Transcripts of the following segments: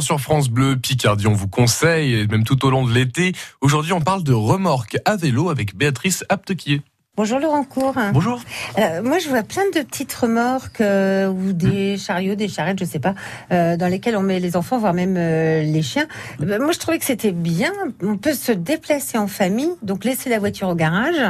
Sur France Bleu, Picardie, on vous conseille, et même tout au long de l'été. Aujourd'hui, on parle de remorque à vélo avec Béatrice Aptequier. Bonjour Laurent Cour. Bonjour. Euh, moi, je vois plein de petites remorques euh, ou des chariots, des charrettes, je sais pas, euh, dans lesquelles on met les enfants, voire même euh, les chiens. Euh, moi, je trouvais que c'était bien. On peut se déplacer en famille, donc laisser la voiture au garage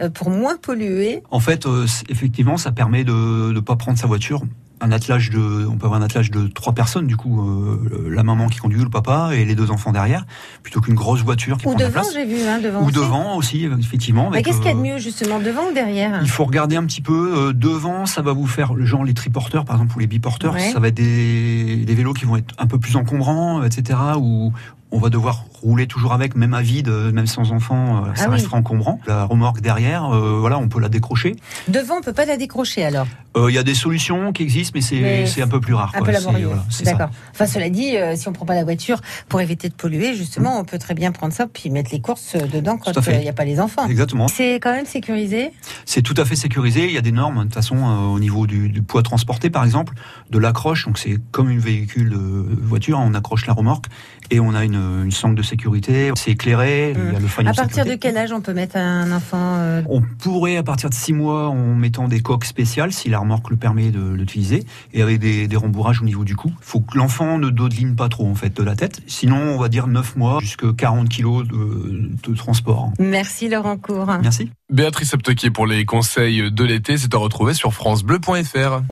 euh, pour moins polluer. En fait, euh, effectivement, ça permet de ne pas prendre sa voiture. Un attelage de, on peut avoir un attelage de trois personnes, du coup, euh, la maman qui conduit, le papa et les deux enfants derrière, plutôt qu'une grosse voiture qui Ou prend la devant, place. j'ai vu, hein, devant. Ou aussi. devant aussi, effectivement. Mais qu'est-ce qu'il y a de euh, mieux justement, devant ou derrière? Il faut regarder un petit peu euh, devant, ça va vous faire le genre les triporteurs par exemple ou les biporteurs, Ouais. ça va être des, des vélos qui vont être un peu plus encombrants, etc. Où on va devoir rouler toujours avec, même à vide, euh, même sans enfant, euh, ça Ah oui. restera encombrant. La remorque derrière, euh, voilà, on peut la décrocher. Devant, on peut pas la décrocher alors? Euh, Il y a des solutions qui existent, mais c'est un peu plus rare. Un quoi. peu laborieux. voilà. D'accord. Enfin, cela dit, euh, si on prend pas la voiture pour éviter de polluer, justement, on peut très bien prendre ça puis mettre les courses dedans quand il n'y a pas les enfants. Exactement. C'est quand même sécurisé? C'est tout à fait sécurisé. Il y a des normes, de toute façon, au niveau du, du poids transporté, par exemple, de l'accroche. Donc, c'est comme une véhicule de voiture. On accroche la remorque et on a une, une sangle de sécurité. C'est éclairé. Il y a le faillon À partir de quel âge on peut mettre un enfant euh, On pourrait, à partir de 6 mois, en mettant des coques spéciales, si la remorque le permet de l'utiliser, et avec des, des rembourrages au niveau du cou. Il faut que l'enfant ne dodeline pas trop, en fait, de la tête. Sinon, on va dire 9 mois, jusqu'à 40 kilos de, de transport. Merci Laurent Cour. Merci. Béatrice Aptequier pour les conseils de l'été, c'est à retrouver sur francebleu.fr.